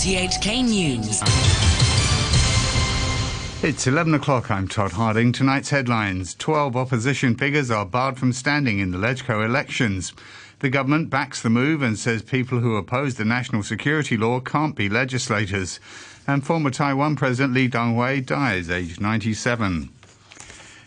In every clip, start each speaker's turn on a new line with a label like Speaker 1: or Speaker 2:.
Speaker 1: RTHK News.
Speaker 2: It's 11 o'clock. I'm Todd Harding. Tonight's headlines 12 opposition figures are barred from standing in the LegCo elections. The government backs the move and says people who oppose the national security law can't be legislators. And former Taiwan President Lee Teng-hui dies aged 97.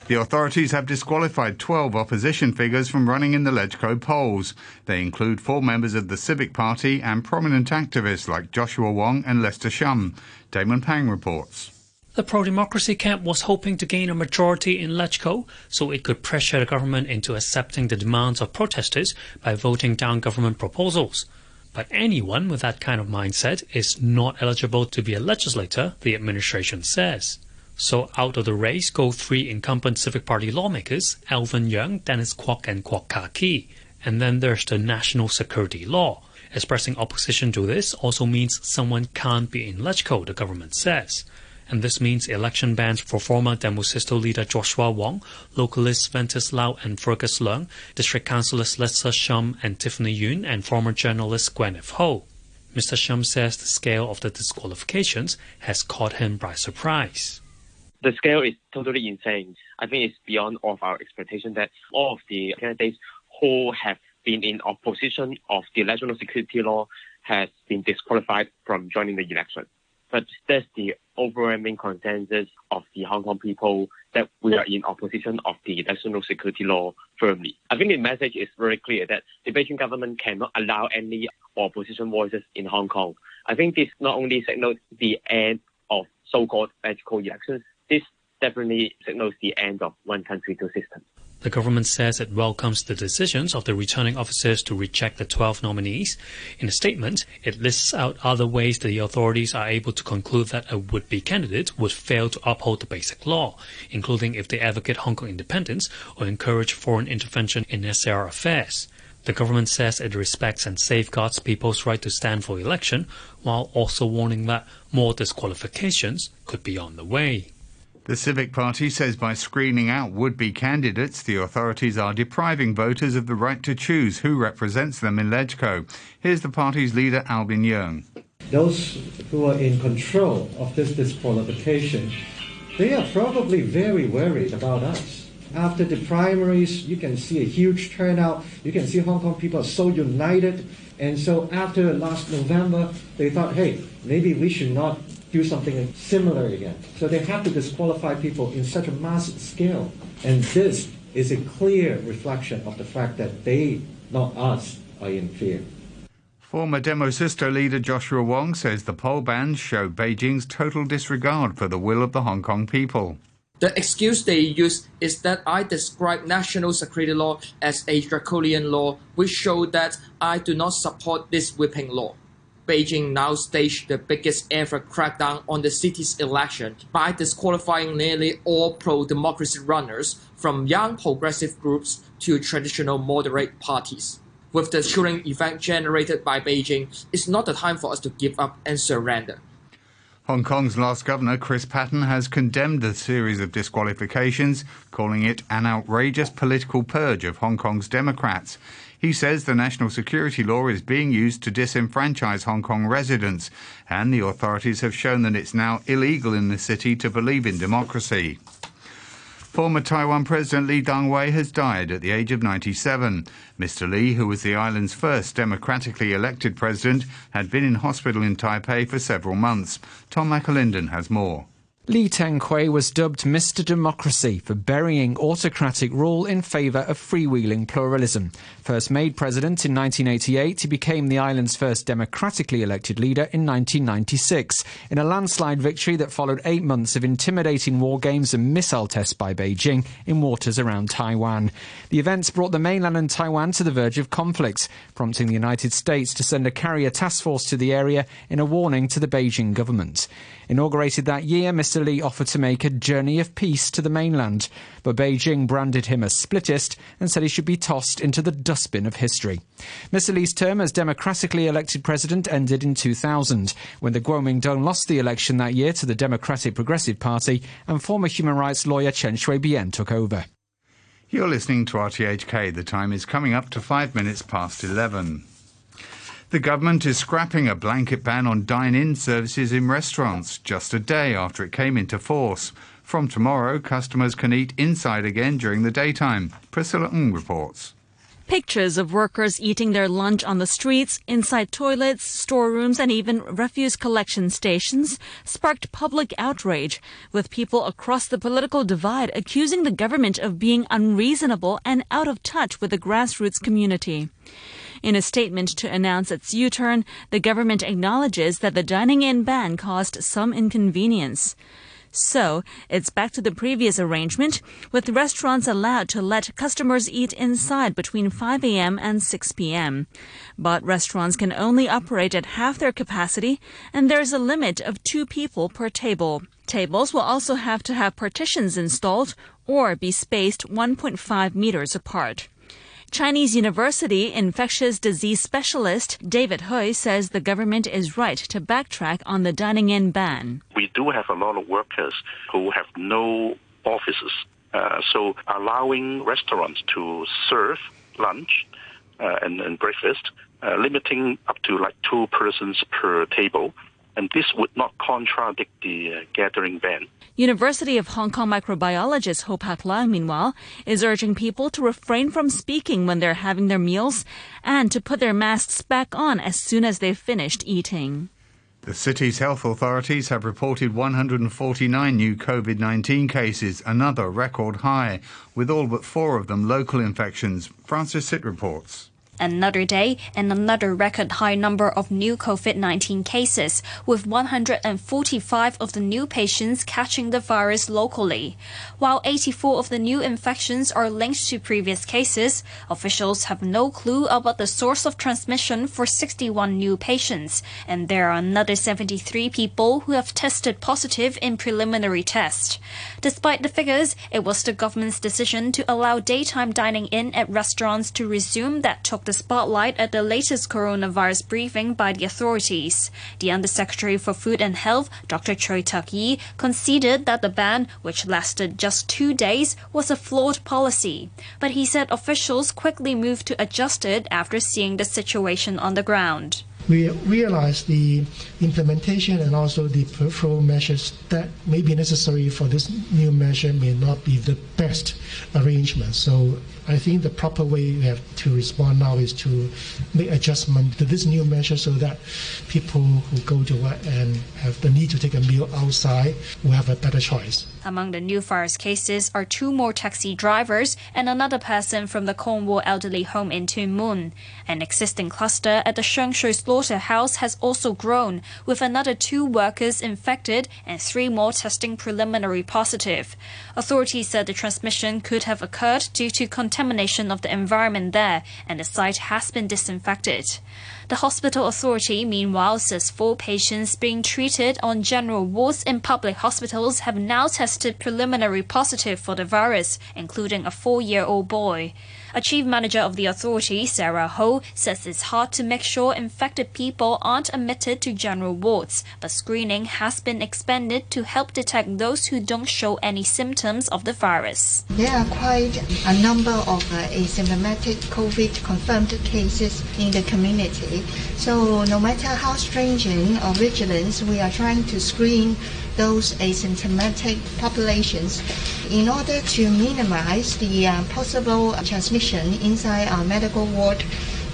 Speaker 2: The authorities have disqualified 12 opposition figures from running in the LegCo polls. They include four members of the Civic Party and prominent activists like Joshua Wong and Lester Shum. Damon Pang reports.
Speaker 3: The pro-democracy camp was hoping to gain a majority in LegCo so it could pressure the government into accepting the demands of protesters by voting down government proposals. But anyone with that kind of mindset is not eligible to be a legislator, the administration says. So out of the race go three incumbent Civic Party lawmakers, Alvin Yeung, Dennis Kwok and Kwok Ka-ki. And then there's the national security law. Expressing opposition to this also means someone can't be in LegCo, the government says and this means election bans for former Demosisto leader Joshua Wong, localists Ventus Lau and Fergus Leung, district councillors Lester Shum and Tiffany Yuen, and former journalist Gwyneth Ho. Mr. Shum says the scale of the disqualifications has caught him by surprise.
Speaker 4: The scale is totally insane. I think it's beyond all of our expectation that all of the candidates who have been in opposition of the national security law has been disqualified from joining the election. But that's the overwhelming consensus of the Hong Kong people that we are in opposition of the national security law firmly. I think the message is very clear that the Beijing government cannot allow any opposition voices in Hong Kong. I think this not only signals the end of so-called magical elections, definitely signals the end of one country, two systems.
Speaker 3: The government says it welcomes the decisions of the returning officers to reject the 12 nominees. In a statement, it lists out other ways the authorities are able to conclude that a would-be candidate would fail to uphold the basic law, including if they advocate Hong Kong independence or encourage foreign intervention in SAR affairs. The government says it respects and safeguards people's right to stand for election, while also warning that more disqualifications could be on the way.
Speaker 2: The Civic Party says by screening out would-be candidates, the authorities are depriving voters of the right to choose who represents them in LegCo. Here's the party's leader, Alvin Yeung.
Speaker 5: Those who are in control of this disqualification, they are probably very worried about us. After the primaries, you can see a huge turnout. You can see Hong Kong people are so united. And so after last November, they thought, hey, maybe we should not do something similar again. So they have to disqualify people in such a massive scale. And this is a clear reflection of the fact that they, not us, are in fear.
Speaker 2: Former Demosisto leader Joshua Wong says the poll bans show Beijing's total disregard for the will of the Hong Kong people.
Speaker 6: The excuse they use is that I describe national security law as a draconian law, which show that I do not support this whipping law. Beijing now staged the biggest ever crackdown on the city's election by disqualifying nearly all pro-democracy runners from young progressive groups to traditional moderate parties. With the chilling effect generated by Beijing, it's not the time for us to give up and surrender.
Speaker 2: Hong Kong's last governor, Chris Patten, has condemned the series of disqualifications, calling it an outrageous political purge of Hong Kong's Democrats. He says the national security law is being used to disenfranchise Hong Kong residents, and the authorities have shown that it's now illegal in the city to believe in democracy. Former Taiwan President Lee Teng-hui has died at the age of 97. Mr. Lee, who was the island's first democratically elected president, had been in hospital in Taipei for several months. Tom McAlinden has more.
Speaker 7: Lee Teng-hui was dubbed Mr. Democracy for burying autocratic rule in favour of freewheeling pluralism. First made president in 1988, he became the island's first democratically elected leader in 1996, in a landslide victory that followed eight months of intimidating war games and missile tests by Beijing in waters around Taiwan. The events brought the mainland and Taiwan to the verge of conflict, prompting the United States to send a carrier task force to the area in a warning to the Beijing government. Inaugurated that year, Mr. Lee offered to make a journey of peace to the mainland, but Beijing branded him a splittist and said he should be tossed into the dustbin of history. Mr. Term as democratically elected president ended in 2000, when the Kuomintang lost the election that year to the Democratic Progressive Party and former human rights lawyer Chen Shui-bian took over.
Speaker 2: You're listening to RTHK. The time is coming up to five minutes past 11. The government is scrapping a blanket ban on dine in services in restaurants just a day after it came into force. From tomorrow, customers can eat inside again during the daytime. Priscilla Ng reports.
Speaker 1: Pictures of workers eating their lunch on the streets, inside toilets, storerooms, and even refuse collection stations sparked public outrage, with people across the political divide accusing the government of being unreasonable and out of touch with the grassroots community. In a statement to announce its U turn, the government acknowledges that the dining in ban caused some inconvenience. So, it's back to the previous arrangement, with restaurants allowed to let customers eat inside between 5 a.m. and 6 p.m. But restaurants can only operate at half their capacity, and there is a limit of two people per table. Tables will also have to have partitions installed or be spaced 1.5 meters apart. Chinese University infectious disease specialist David Hui says the government is right to backtrack on the dining in ban.
Speaker 8: We do have a lot of workers who have no offices. Uh, so allowing restaurants to serve lunch uh, and, and, breakfast, uh, limiting up to like two persons per table, and this would not contradict the uh, gathering ban.
Speaker 1: University of Hong Kong microbiologist Ho Pak Leung, meanwhile, is urging people to refrain from speaking when they're having their meals and to put their masks back on as soon as they've finished eating.
Speaker 2: The city's health authorities have reported 149 new COVID 19 cases, another record high, with all but four of them local infections. Francis Sitt reports
Speaker 9: another day and another record high number of new COVID 19 cases, with 145 of the new patients catching the virus locally. While 84 of the new infections are linked to previous cases, officials have no clue about the source of transmission for 61 new patients, and there are another 73 people who have tested positive in preliminary tests. Despite the figures, it was the government's decision to allow daytime dining in at restaurants to resume that took the spotlight at the latest coronavirus briefing by the authorities. The Undersecretary for Food and Health, Dr. Chui Tak Yi, conceded that the ban, which lasted just two days, was a flawed policy. But he said officials quickly moved to adjust it after seeing the situation on the ground
Speaker 10: we realize the implementation and also the peripheral measures that may be necessary for this new measure may not be the best arrangement. So I think the proper way we have to respond now is to make adjustment to this new measure so that people who go to work and have the need to take a meal outside will have a better choice.
Speaker 9: Among the new virus cases are two more taxi drivers and another person from the Cornwall elderly home in Tuen Mun. An existing cluster at the Sheung Shui slaughterhouse has also grown, with another two workers infected and three more testing preliminary positive. Authorities said the transmission could have occurred due to contamination of the environment there, and the site has been disinfected. The hospital authority, meanwhile, says four patients being treated on general wards in public hospitals have now tested preliminary positive for the virus, including a four year old boy. A chief manager of the authority, Sarah Ho, says it's hard to make sure infected people aren't admitted to general wards, but screening has been expanded to help detect those who don't show any symptoms of the virus.
Speaker 11: There are quite a number of uh, asymptomatic COVID confirmed cases in the community. So no matter how stringent or vigilant, we are trying to screen those asymptomatic populations in order to minimize the uh, possible transmission inside our medical ward.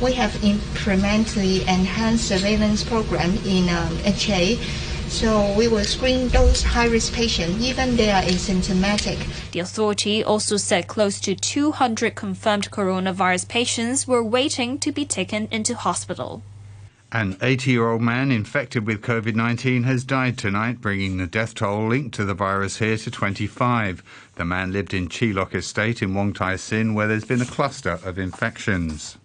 Speaker 11: We have implemented the enhanced surveillance program in um, HA. So we will screen those high-risk patients, even they are asymptomatic.
Speaker 9: The authority also said close to 200 confirmed coronavirus patients were waiting to be taken into hospital.
Speaker 2: An 80 year old man infected with COVID 19 has died tonight, bringing the death toll linked to the virus here to 25. The man lived in Tsz Lok Estate in Wong Tai Sin, where there's been a cluster of infections.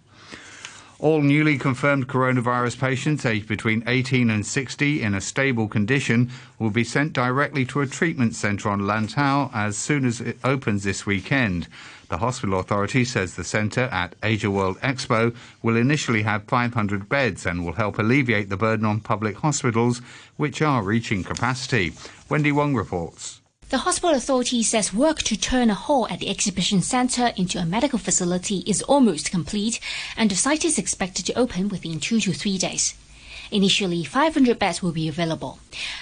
Speaker 2: All newly confirmed coronavirus patients aged between 18 and 60 in a stable condition will be sent directly to a treatment centre on Lantau as soon as it opens this weekend. The hospital authority says the centre at Asia World Expo will initially have 500 beds and will help alleviate the burden on public hospitals, which are reaching capacity. Wendy Wong reports.
Speaker 12: The hospital authority says work to turn a hall at the exhibition centre into a medical facility is almost complete, and the site is expected to open within two to three days. Initially, 500 beds will be available,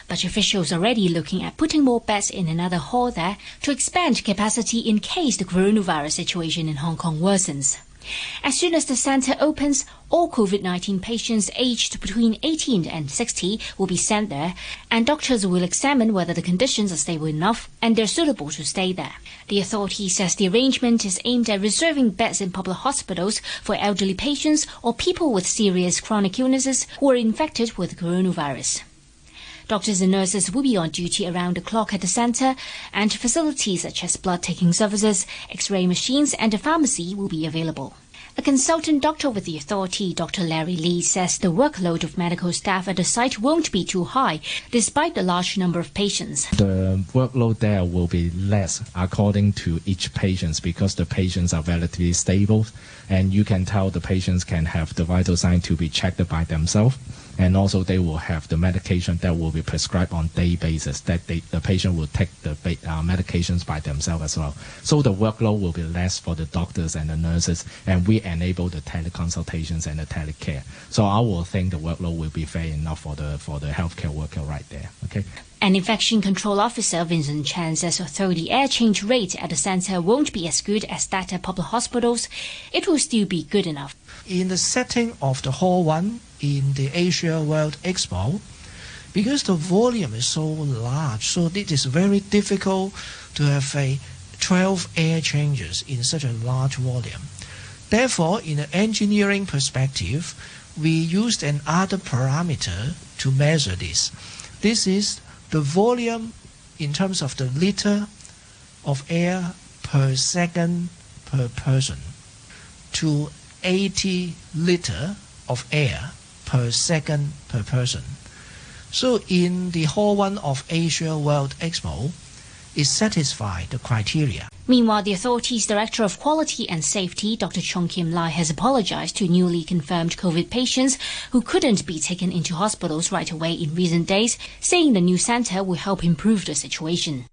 Speaker 12: but officials are already looking at putting more beds in another hall there to expand capacity in case the coronavirus situation in Hong Kong worsens. As soon as the centre opens, all COVID-19 patients aged between 18 and 60 will be sent there, and doctors will examine whether the conditions are stable enough and they're suitable to stay there. The authority says the arrangement is aimed at reserving beds in public hospitals for elderly patients or people with serious chronic illnesses who are infected with coronavirus. Doctors and nurses will be on duty around the clock at the centre, and facilities such as blood taking services, x-ray machines, and a pharmacy will be available. A consultant doctor with the authority, Dr. Larry Lee, says the workload of medical staff at the site won't be too high, despite the large number of patients.
Speaker 13: The workload there will be less according to each patient because the patients are relatively stable, and you can tell the patients can have the vital sign to be checked by themselves and also they will have the medication that will be prescribed on day basis that they, the patient will take the uh, medications by themselves as well. So the workload will be less for the doctors and the nurses and we enable the teleconsultations and the telecare. So i will think the workload will be fair enough for the for the healthcare worker right there okay?
Speaker 12: An infection control officer, Vincent Chan, says although the air change rate at the centre won't be as good as that at public hospitals, it will still be good enough.
Speaker 14: In the setting of the Hall 1 in the Asia World Expo, because the volume is so large, so it is very difficult to have a 12 air changes in such a large volume. Therefore, in an engineering perspective, we used another parameter to measure this. This is the volume in terms of the liter of air per second per person to 80 liter of air per second per person. So in the Hall 1 of Asia World Expo, it satisfied the criteria.
Speaker 12: Meanwhile, the authority's Director of Quality and Safety, Dr. Chong Kim Lai, has apologized to newly confirmed COVID patients who couldn't be taken into hospitals right away in recent days, saying the new center will help improve the situation.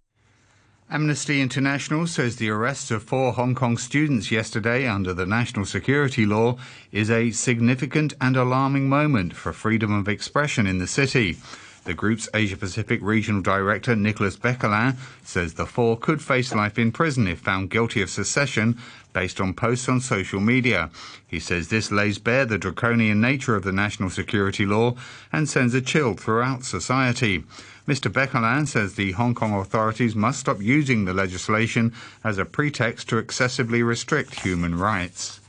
Speaker 2: Amnesty International says the arrest of four Hong Kong students yesterday under the national security law is a significant and alarming moment for freedom of expression in the city. The group's Asia Pacific Regional Director, Nicholas Bequelin, says the four could face life in prison if found guilty of secession based on posts on social media. He says this lays bare the draconian nature of the national security law and sends a chill throughout society. Mr. Bequelin says the Hong Kong authorities must stop using the legislation as a pretext to excessively restrict human rights.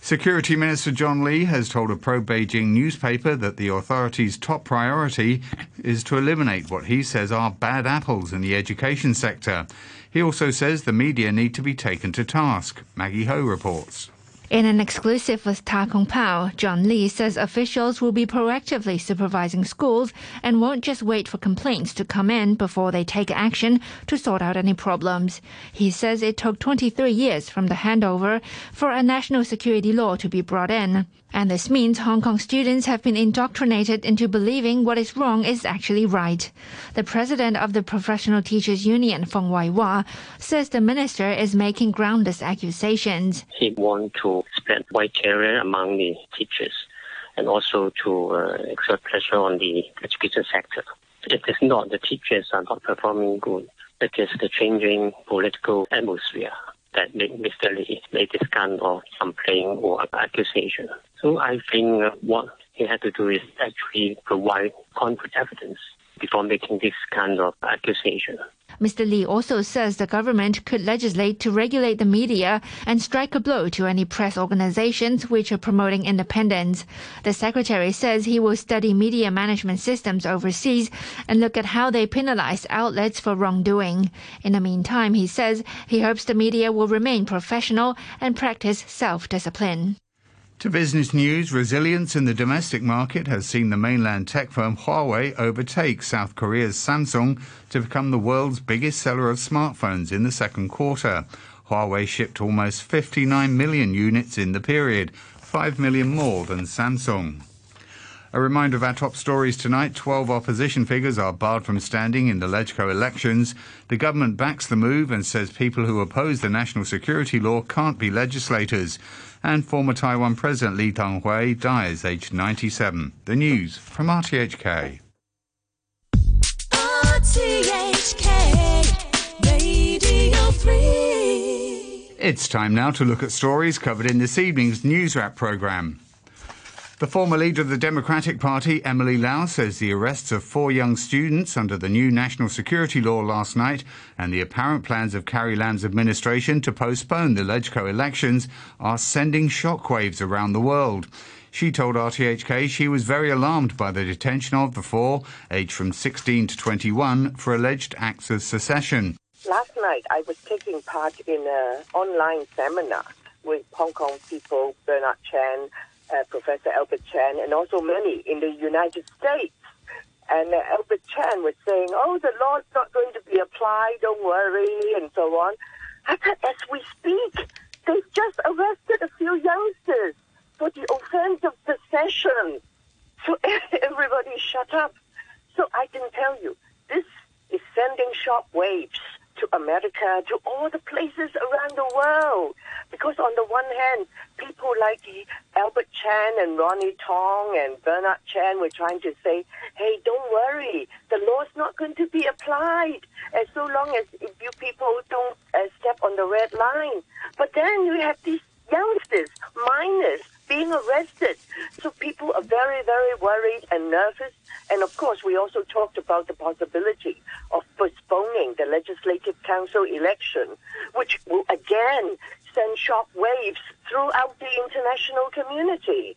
Speaker 2: Security Minister John Lee has told a pro Beijing newspaper that the authorities' top priority is to eliminate what he says are bad apples in the education sector. He also says the media need to be taken to task. Maggie Ho reports.
Speaker 15: In an exclusive with Ta Kung Pao, John Lee says officials will be proactively supervising schools and won't just wait for complaints to come in before they take action to sort out any problems. He says it took 23 years from the handover for a national security law to be brought in. And this means Hong Kong students have been indoctrinated into believing what is wrong is actually right. The president of the Professional Teachers Union, Fung Wai-wah, says the minister is making groundless accusations.
Speaker 16: He wants to spread white terror among the teachers and also to uh, exert pressure on the education sector. It is not the teachers are not performing good. It is the changing political atmosphere that Mr. Lee made this kind of complaint or accusation. So I think what he had to do is actually provide concrete evidence before making this kind of accusation.
Speaker 15: Mr. Lee also says the government could legislate to regulate the media and strike a blow to any press organizations which are promoting independence. The secretary says he will study media management systems overseas and look at how they penalize outlets for wrongdoing. In the meantime, he says he hopes the media will remain professional and practice self-discipline.
Speaker 2: To business news, resilience in the domestic market has seen the mainland tech firm Huawei overtake South Korea's Samsung to become the world's biggest seller of smartphones in the second quarter. Huawei shipped almost 59 million units in the period, 5 million more than Samsung. A reminder of our top stories tonight 12 opposition figures are barred from standing in the LegCo elections. The government backs the move and says people who oppose the national security law can't be legislators. And former Taiwan President Lee Teng-hui dies aged 97. The news from RTHK.
Speaker 17: RTHK Radio 3.
Speaker 2: It's time now to look at stories covered in this evening's News Wrap programme. The former leader of the Democratic Party, Emily Lau, says the arrests of four young students under the new national security law last night and the apparent plans of Carrie Lam's administration to postpone the LegCo elections are sending shockwaves around the world. She told RTHK she was very alarmed by the detention of the four, aged from 16 to 21, for alleged acts of secession.
Speaker 18: Last night, I was taking part in an online seminar with Hong Kong people, Bernard Chan, uh, Professor Albert Chan, and also many in the United States. And uh, Albert Chan was saying, oh, the law's not going to be applied, don't worry, and so on. I said, as we speak, they've just arrested a few youngsters for the offense of possession. So everybody shut up. So I can tell you, this is sending shock waves to America, to all the places around the world. Because on the one hand, people like Albert Chan and Ronnie Tong and Bernard Chan were trying to say, hey, don't worry, the law's not going to be applied as so long as you people don't uh, step on the red line. But then you have these youngsters, minors, being arrested. So people are very, very worried and nervous. And of course, we also talked about the possibility of postponing the Legislative Council election, which will again send shock waves throughout the international community.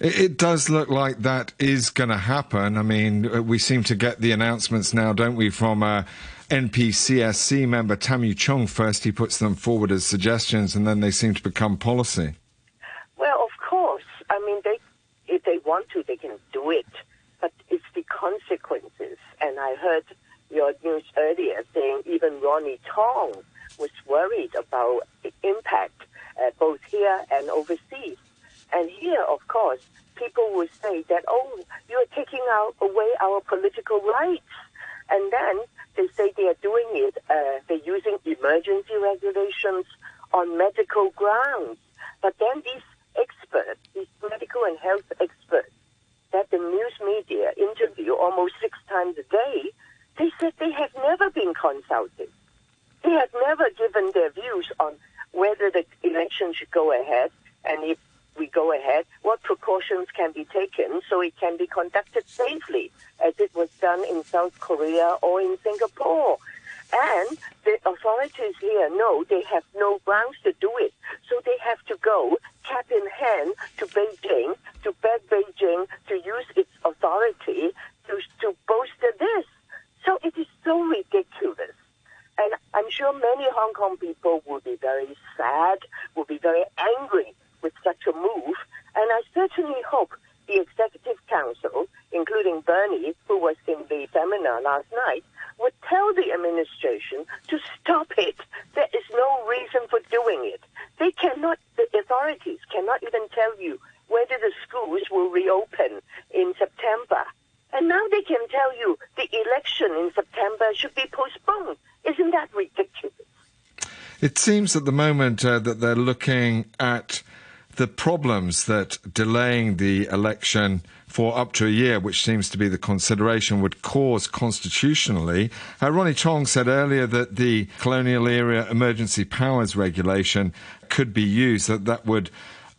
Speaker 19: It does look like that is going to happen. I mean, we seem to get the announcements now, don't we, from uh, NPCSC member Tam Yiu Chung. First, he puts them forward as suggestions, and then they seem to become policy.
Speaker 18: I mean, they if they want to, they can do it. But it's the consequences. And I heard your news earlier saying even Ronnie Tong was worried about the impact uh, both here and overseas. And here, of course, people will say that, oh, you're taking out, away our political rights. And then they say they are doing it, uh, they're using emergency regulations on medical grounds. But then these experts, these medical and health experts that the news media interview almost six times a day, they said they have never been consulted. They have never given their views on whether the election should go ahead and if we go ahead, what precautions can be taken so it can be conducted safely, as it was done in South Korea or in Singapore. And the authorities here know they have no grounds to do it. So they have to go cap in hand to Beijing, to beg Beijing to use its authority to, to bolster this. So it is so ridiculous. And I'm sure many Hong Kong people will be very sad, will be very angry with such a move. And I certainly hope the Executive Council, including Bernie, who was in the seminar last night, would tell the administration to stop it. There is no reason for doing it. They cannot, the authorities cannot even tell you whether the schools will reopen in September. And now they can tell you the election September should be postponed. Isn't that ridiculous?
Speaker 19: It seems at the moment uh, that they're looking at the problems that delaying the election for up to a year, which seems to be the consideration, would cause constitutionally. Uh, Ronnie Chong said earlier that the colonial era emergency powers regulation could be used, that that would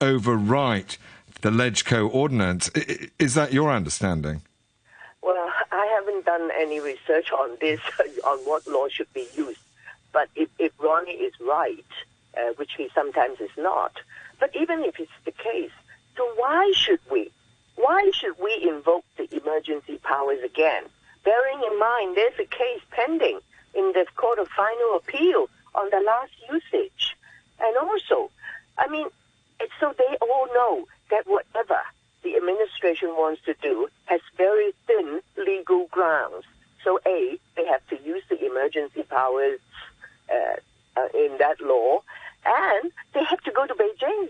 Speaker 19: overwrite the LegCo ordinance. Is that your understanding?
Speaker 18: Haven't done any research on this, on what law should be used. But if, if Ronnie is right, uh, which he sometimes is not, but even if it's the case, so why should we? Why should we invoke the emergency powers again? Bearing in mind there's a case pending in the Court of Final Appeal on the last usage. And also, I mean, so they all know that whatever the administration wants to do has very thin legal grounds. So, A, they have to use the emergency powers uh, uh, in that law, and they have to go to Beijing.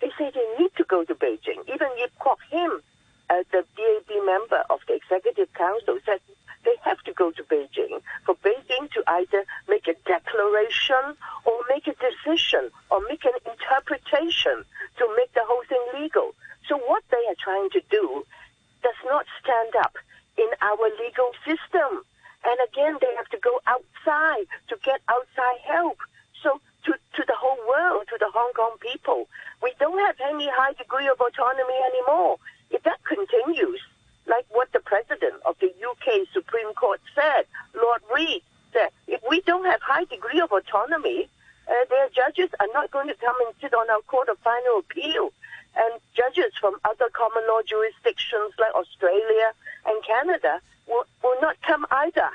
Speaker 18: They say they need to go to Beijing. Even Yip Kwok Him, uh, the DAB member of the Executive Council said they have to go to Beijing for Beijing to either make a declaration or make a decision or make an interpretation to make the whole thing legal. So what they are trying to do does not stand up in our legal system. And again, they have to go outside to get outside help. So to, to the whole world, to the Hong Kong people, we don't have any high degree of autonomy anymore. If that continues, like what the president of the UK Supreme Court said, Lord Reed said, if we don't have high degree of autonomy, uh, their judges are not going to come and sit on our court of final appeal. And judges from other common law jurisdictions like Australia and Canada will, will not come either.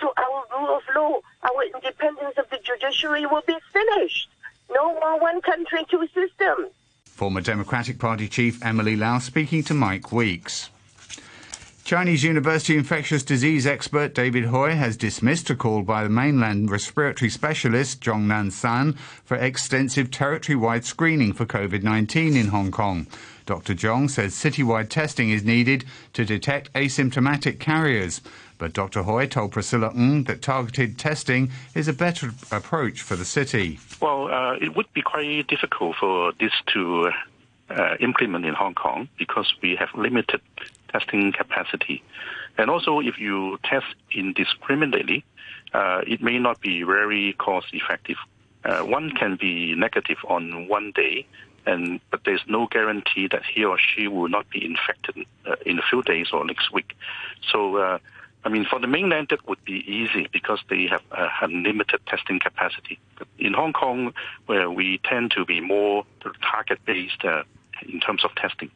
Speaker 18: So our rule of law, our independence of the judiciary will be finished. No more one country, two systems.
Speaker 2: Former Democratic Party chief Emily Lau speaking to Mike Weeks. Chinese University infectious disease expert David Hui has dismissed a call by the mainland respiratory specialist Zhong Nanshan for extensive territory-wide screening for COVID-19 in Hong Kong. Dr. Zhong says citywide testing is needed to detect asymptomatic carriers. But Dr. Hui told Priscilla Ng that targeted testing is a better approach for the city.
Speaker 8: Well, uh, it would be quite difficult for this to uh, implement in Hong Kong because we have limited testing capacity. And also, if you test indiscriminately, uh, it may not be very cost effective. Uh, one can be negative on one day, and but there's no guarantee that he or she will not be infected uh, in a few days or next week. So. Uh, I mean, for the mainland, that would be easy because they have uh, unlimited testing capacity. But in Hong Kong, where we tend to be more target-based uh, in terms of testing.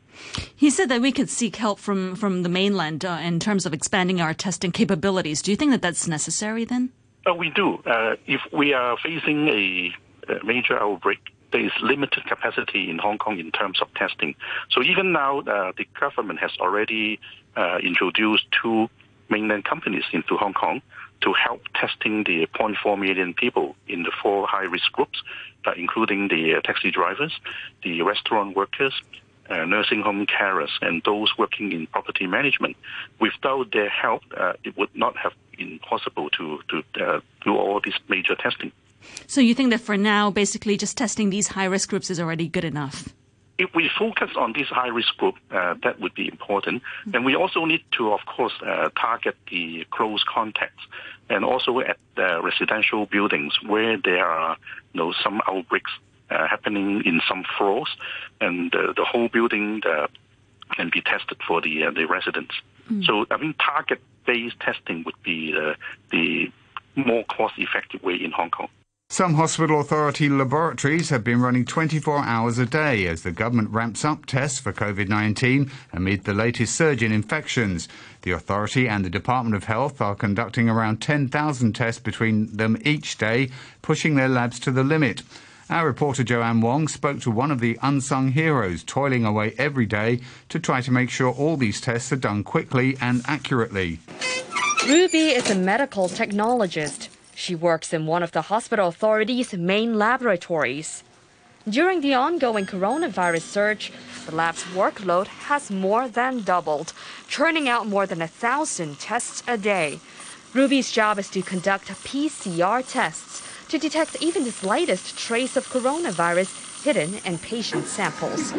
Speaker 1: He said that we could seek help from, from the mainland uh, in terms of expanding our testing capabilities. Do you think that that's necessary then?
Speaker 8: Uh, we do. Uh, if we are facing a, a, major outbreak, there is limited capacity in Hong Kong in terms of testing. So even now, uh, the government has already uh, introduced two mainland companies into Hong Kong to help testing the 0.4 million people in the four high-risk groups, including the uh, taxi drivers, the restaurant workers, uh, nursing home carers, and those working in property management. Without their help, uh, it would not have been possible to, to uh, do all this major testing.
Speaker 1: So you think that for now, basically just testing these high-risk groups is already good enough?
Speaker 8: If we focus on this high risk group, uh, that would be important. And we also need to, of course, uh, target the close contacts and also at uh, residential buildings where there are you know, some outbreaks uh, happening in some floors and the whole building uh, can be tested for the, uh, the residents. Mm. So, I mean, target based testing would be the more cost effective way in Hong Kong.
Speaker 2: Some hospital authority laboratories have been running 24 hours a day as the government ramps up tests for COVID 19 amid the latest surge in infections. The authority and the Department of Health are conducting around 10,000 tests between them each day, pushing their labs to the limit. Our reporter Joanne Wong spoke to one of the unsung heroes toiling away every day to try to make sure all these tests are done quickly and accurately.
Speaker 20: Ruby is a medical technologist. She works in one of the hospital authority's main laboratories. During the ongoing coronavirus surge, the lab's workload has more than doubled, churning out more than a thousand tests a day. Ruby's job is to conduct PCR tests to detect even the slightest trace of coronavirus hidden in patient samples.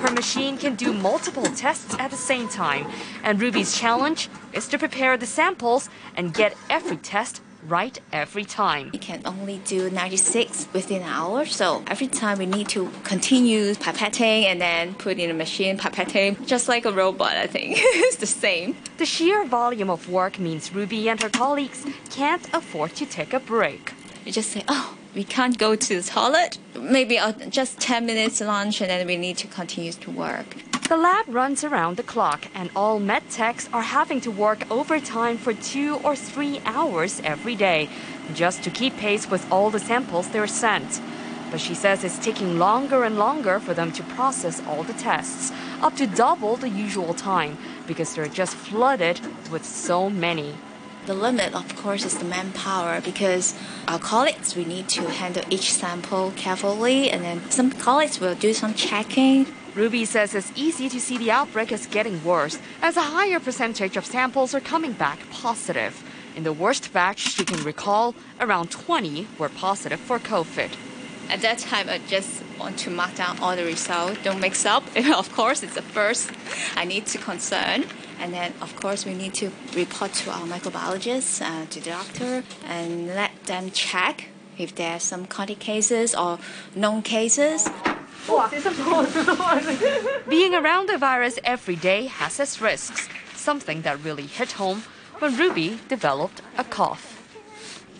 Speaker 20: Her machine can do multiple tests at the same time, and Ruby's challenge is to prepare the samples and get every test right every time.
Speaker 21: We can only do 96 within an hour, so every time we need to continue pipetting and then put in a machine pipetting, just like a robot, I think. it's the same.
Speaker 20: The sheer volume of work means Ruby and her colleagues can't afford to take a break.
Speaker 21: You just say, oh, we can't go to the toilet. Maybe just 10 minutes lunch and then we need to continue to work.
Speaker 20: The lab runs around the clock, and all med techs are having to work overtime for two or three hours every day just to keep pace with all the samples they're sent. But she says it's taking longer and longer for them to process all the tests, up to double the usual time, because they're just flooded with so many.
Speaker 21: The limit, of course, is the manpower because our colleagues, we need to handle each sample carefully, and then some colleagues will do some checking.
Speaker 20: Ruby says it's easy to see the outbreak is getting worse as a higher percentage of samples are coming back positive. In the worst batch she can recall, around 20 were positive for COVID.
Speaker 21: At that time, I just want to mark down all the results. Don't mix up. of course, it's the first I need to concern. And then, of course, we need to report to our microbiologist, uh, to the doctor, and let them check if there are some contact cases or known cases.
Speaker 20: Being around the virus every day has its risks, something that really hit home when Ruby developed a cough.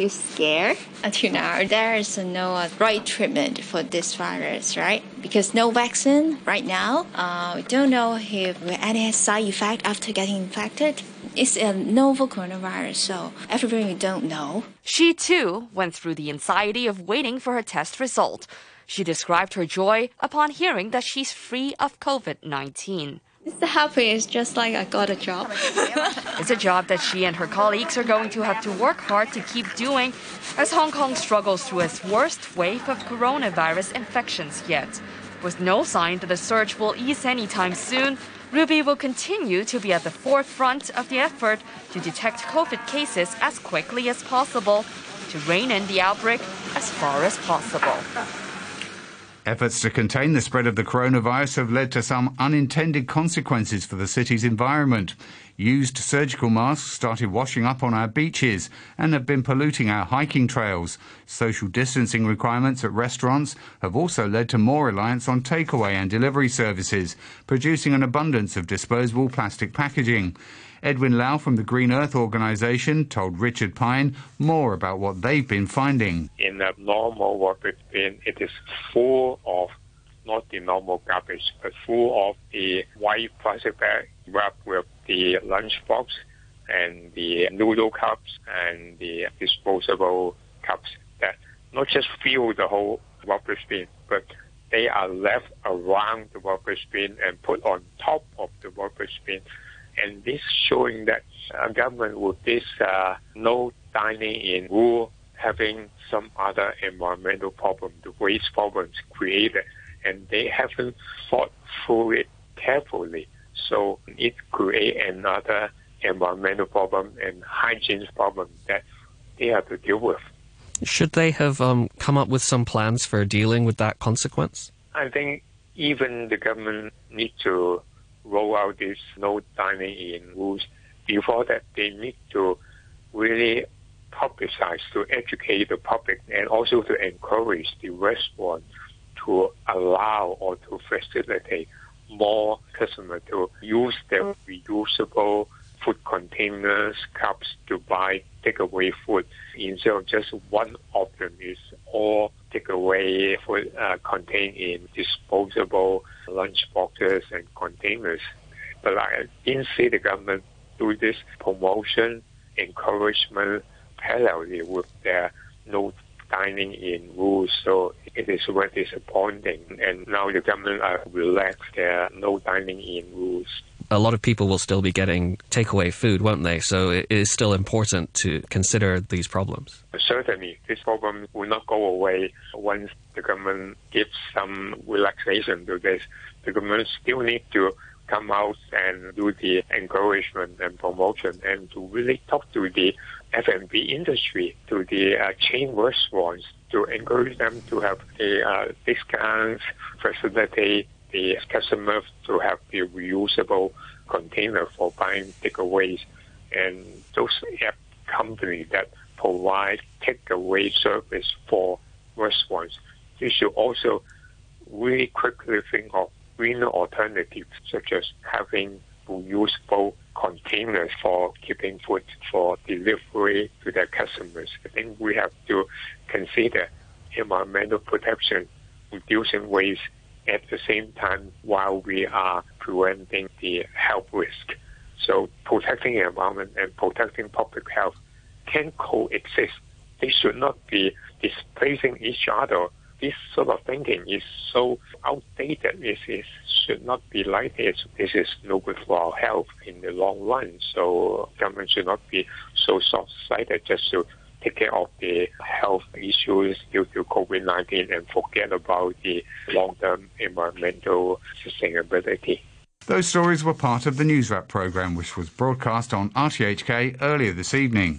Speaker 21: Feel scared until now. There is no uh, right treatment for this virus, right? Because no vaccine right now. Uh, we don't know if we any side effect after getting infected. It's a novel coronavirus, so everything we don't know.
Speaker 20: She too went through the anxiety of waiting for her test result. She described her joy upon hearing that she's free of COVID 19.
Speaker 21: It's happy. It's just like I got a job.
Speaker 20: It's a job that she and her colleagues are going to have to work hard to keep doing as Hong Kong struggles through its worst wave of coronavirus infections yet. With no sign that the surge will ease anytime soon, Ruby will continue to be at the forefront of the effort to detect COVID cases as quickly as possible to rein in the outbreak as far as possible.
Speaker 2: Efforts to contain the spread of the coronavirus have led to some unintended consequences for the city's environment. Used surgical masks started washing up on our beaches and have been polluting our hiking trails. Social distancing requirements at restaurants have also led to more reliance on takeaway and delivery services, producing an abundance of disposable plastic packaging. Edwin Lau from the Green Earth Organization told Richard Pine more about what they've been finding.
Speaker 22: In a normal garbage bin, it is full of not the normal garbage, but full of the white plastic bag wrapped with the lunchbox and the noodle cups and the disposable cups that not just fill the whole rubbish bin, but they are left around the rubbish bin and put on top of the rubbish bin and this showing that uh, government with this uh, no dining in rule having some other environmental problem, the waste problems created, and they haven't thought through it carefully. So it create another environmental problem and hygiene problem that they have to deal with.
Speaker 23: Should they have um, come up with some plans for dealing with that consequence?
Speaker 22: I think even the government need to roll out these no dining in rules. Before that, they need to really publicize to educate the public and also to encourage the restaurant to allow or to facilitate more customers to use their reusable food containers, cups to buy takeaway food instead of just one of them is all takeaway food uh, contained in disposable lunch boxes and containers. But I didn't see the government do this promotion, encouragement parallelly with their no dining in rules. So it is very disappointing. And now the government are relaxed their no dining in rules
Speaker 23: a lot of people will still be getting takeaway food, won't they? So it is still important to consider these problems.
Speaker 22: Certainly, this problem will not go away once the government gives some relaxation to this. The government still need to come out and do the encouragement and promotion and to really talk to the F&B industry, to the uh, chain restaurants, to encourage them to have the uh, discounts, facilitate the customers to have the reusable container for buying takeaways. And those app companies that provide takeaway service for restaurants, they should also really quickly think of greener alternatives, such as having reusable containers for keeping food for delivery to their customers. I think we have to consider environmental protection, reducing waste, at the same time while we are preventing the health risk. So protecting the environment and protecting public health can coexist. They should not be displacing each other. This sort of thinking is so outdated. This is, should not be like this. This is no good for our health in the long run. So government should not be so short-sighted just to take care of the health issues due to COVID-19 and forget about the long-term environmental sustainability.
Speaker 2: Those stories were part of the News Wrap programme, which was broadcast on RTHK earlier this evening.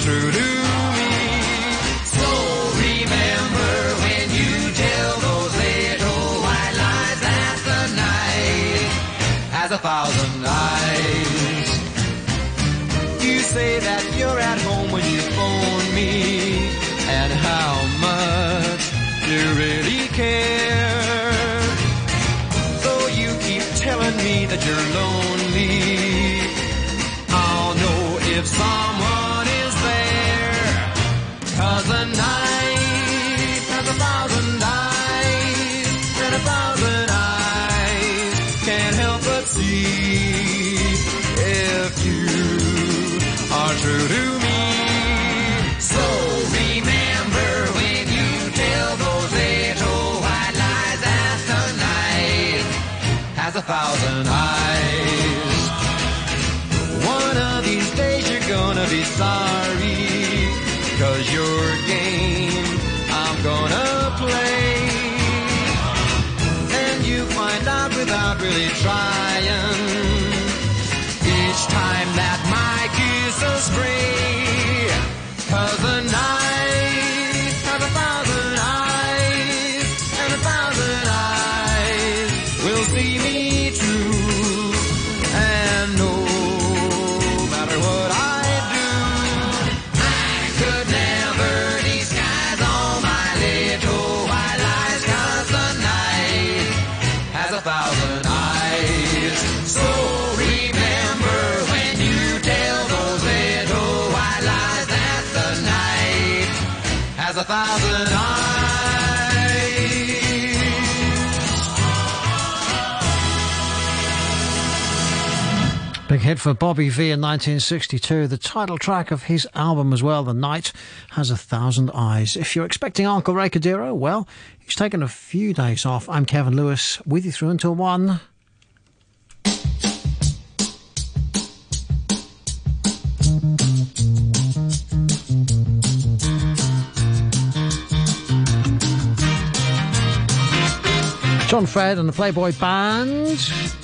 Speaker 24: True to me. So remember when you tell those little white lies that the night has a thousand eyes. You say that you're at home when you phone me, and how much you really care. Though you keep telling me that you're lonely, I'll know if someone true to me. So remember when you tell those little white lies that the night has a thousand eyes. One of these days you're gonna be sorry, cause your game I'm gonna play. And you find out without really trying,
Speaker 25: hit for Bobby Vee in 1962. The title track of his album as well, The Night Has a Thousand Eyes. If you're expecting Uncle Ray Cordeiro, well, he's taken a few days off. I'm Kevin Lewis, with you through until 1. John Fred and the Playboy Band.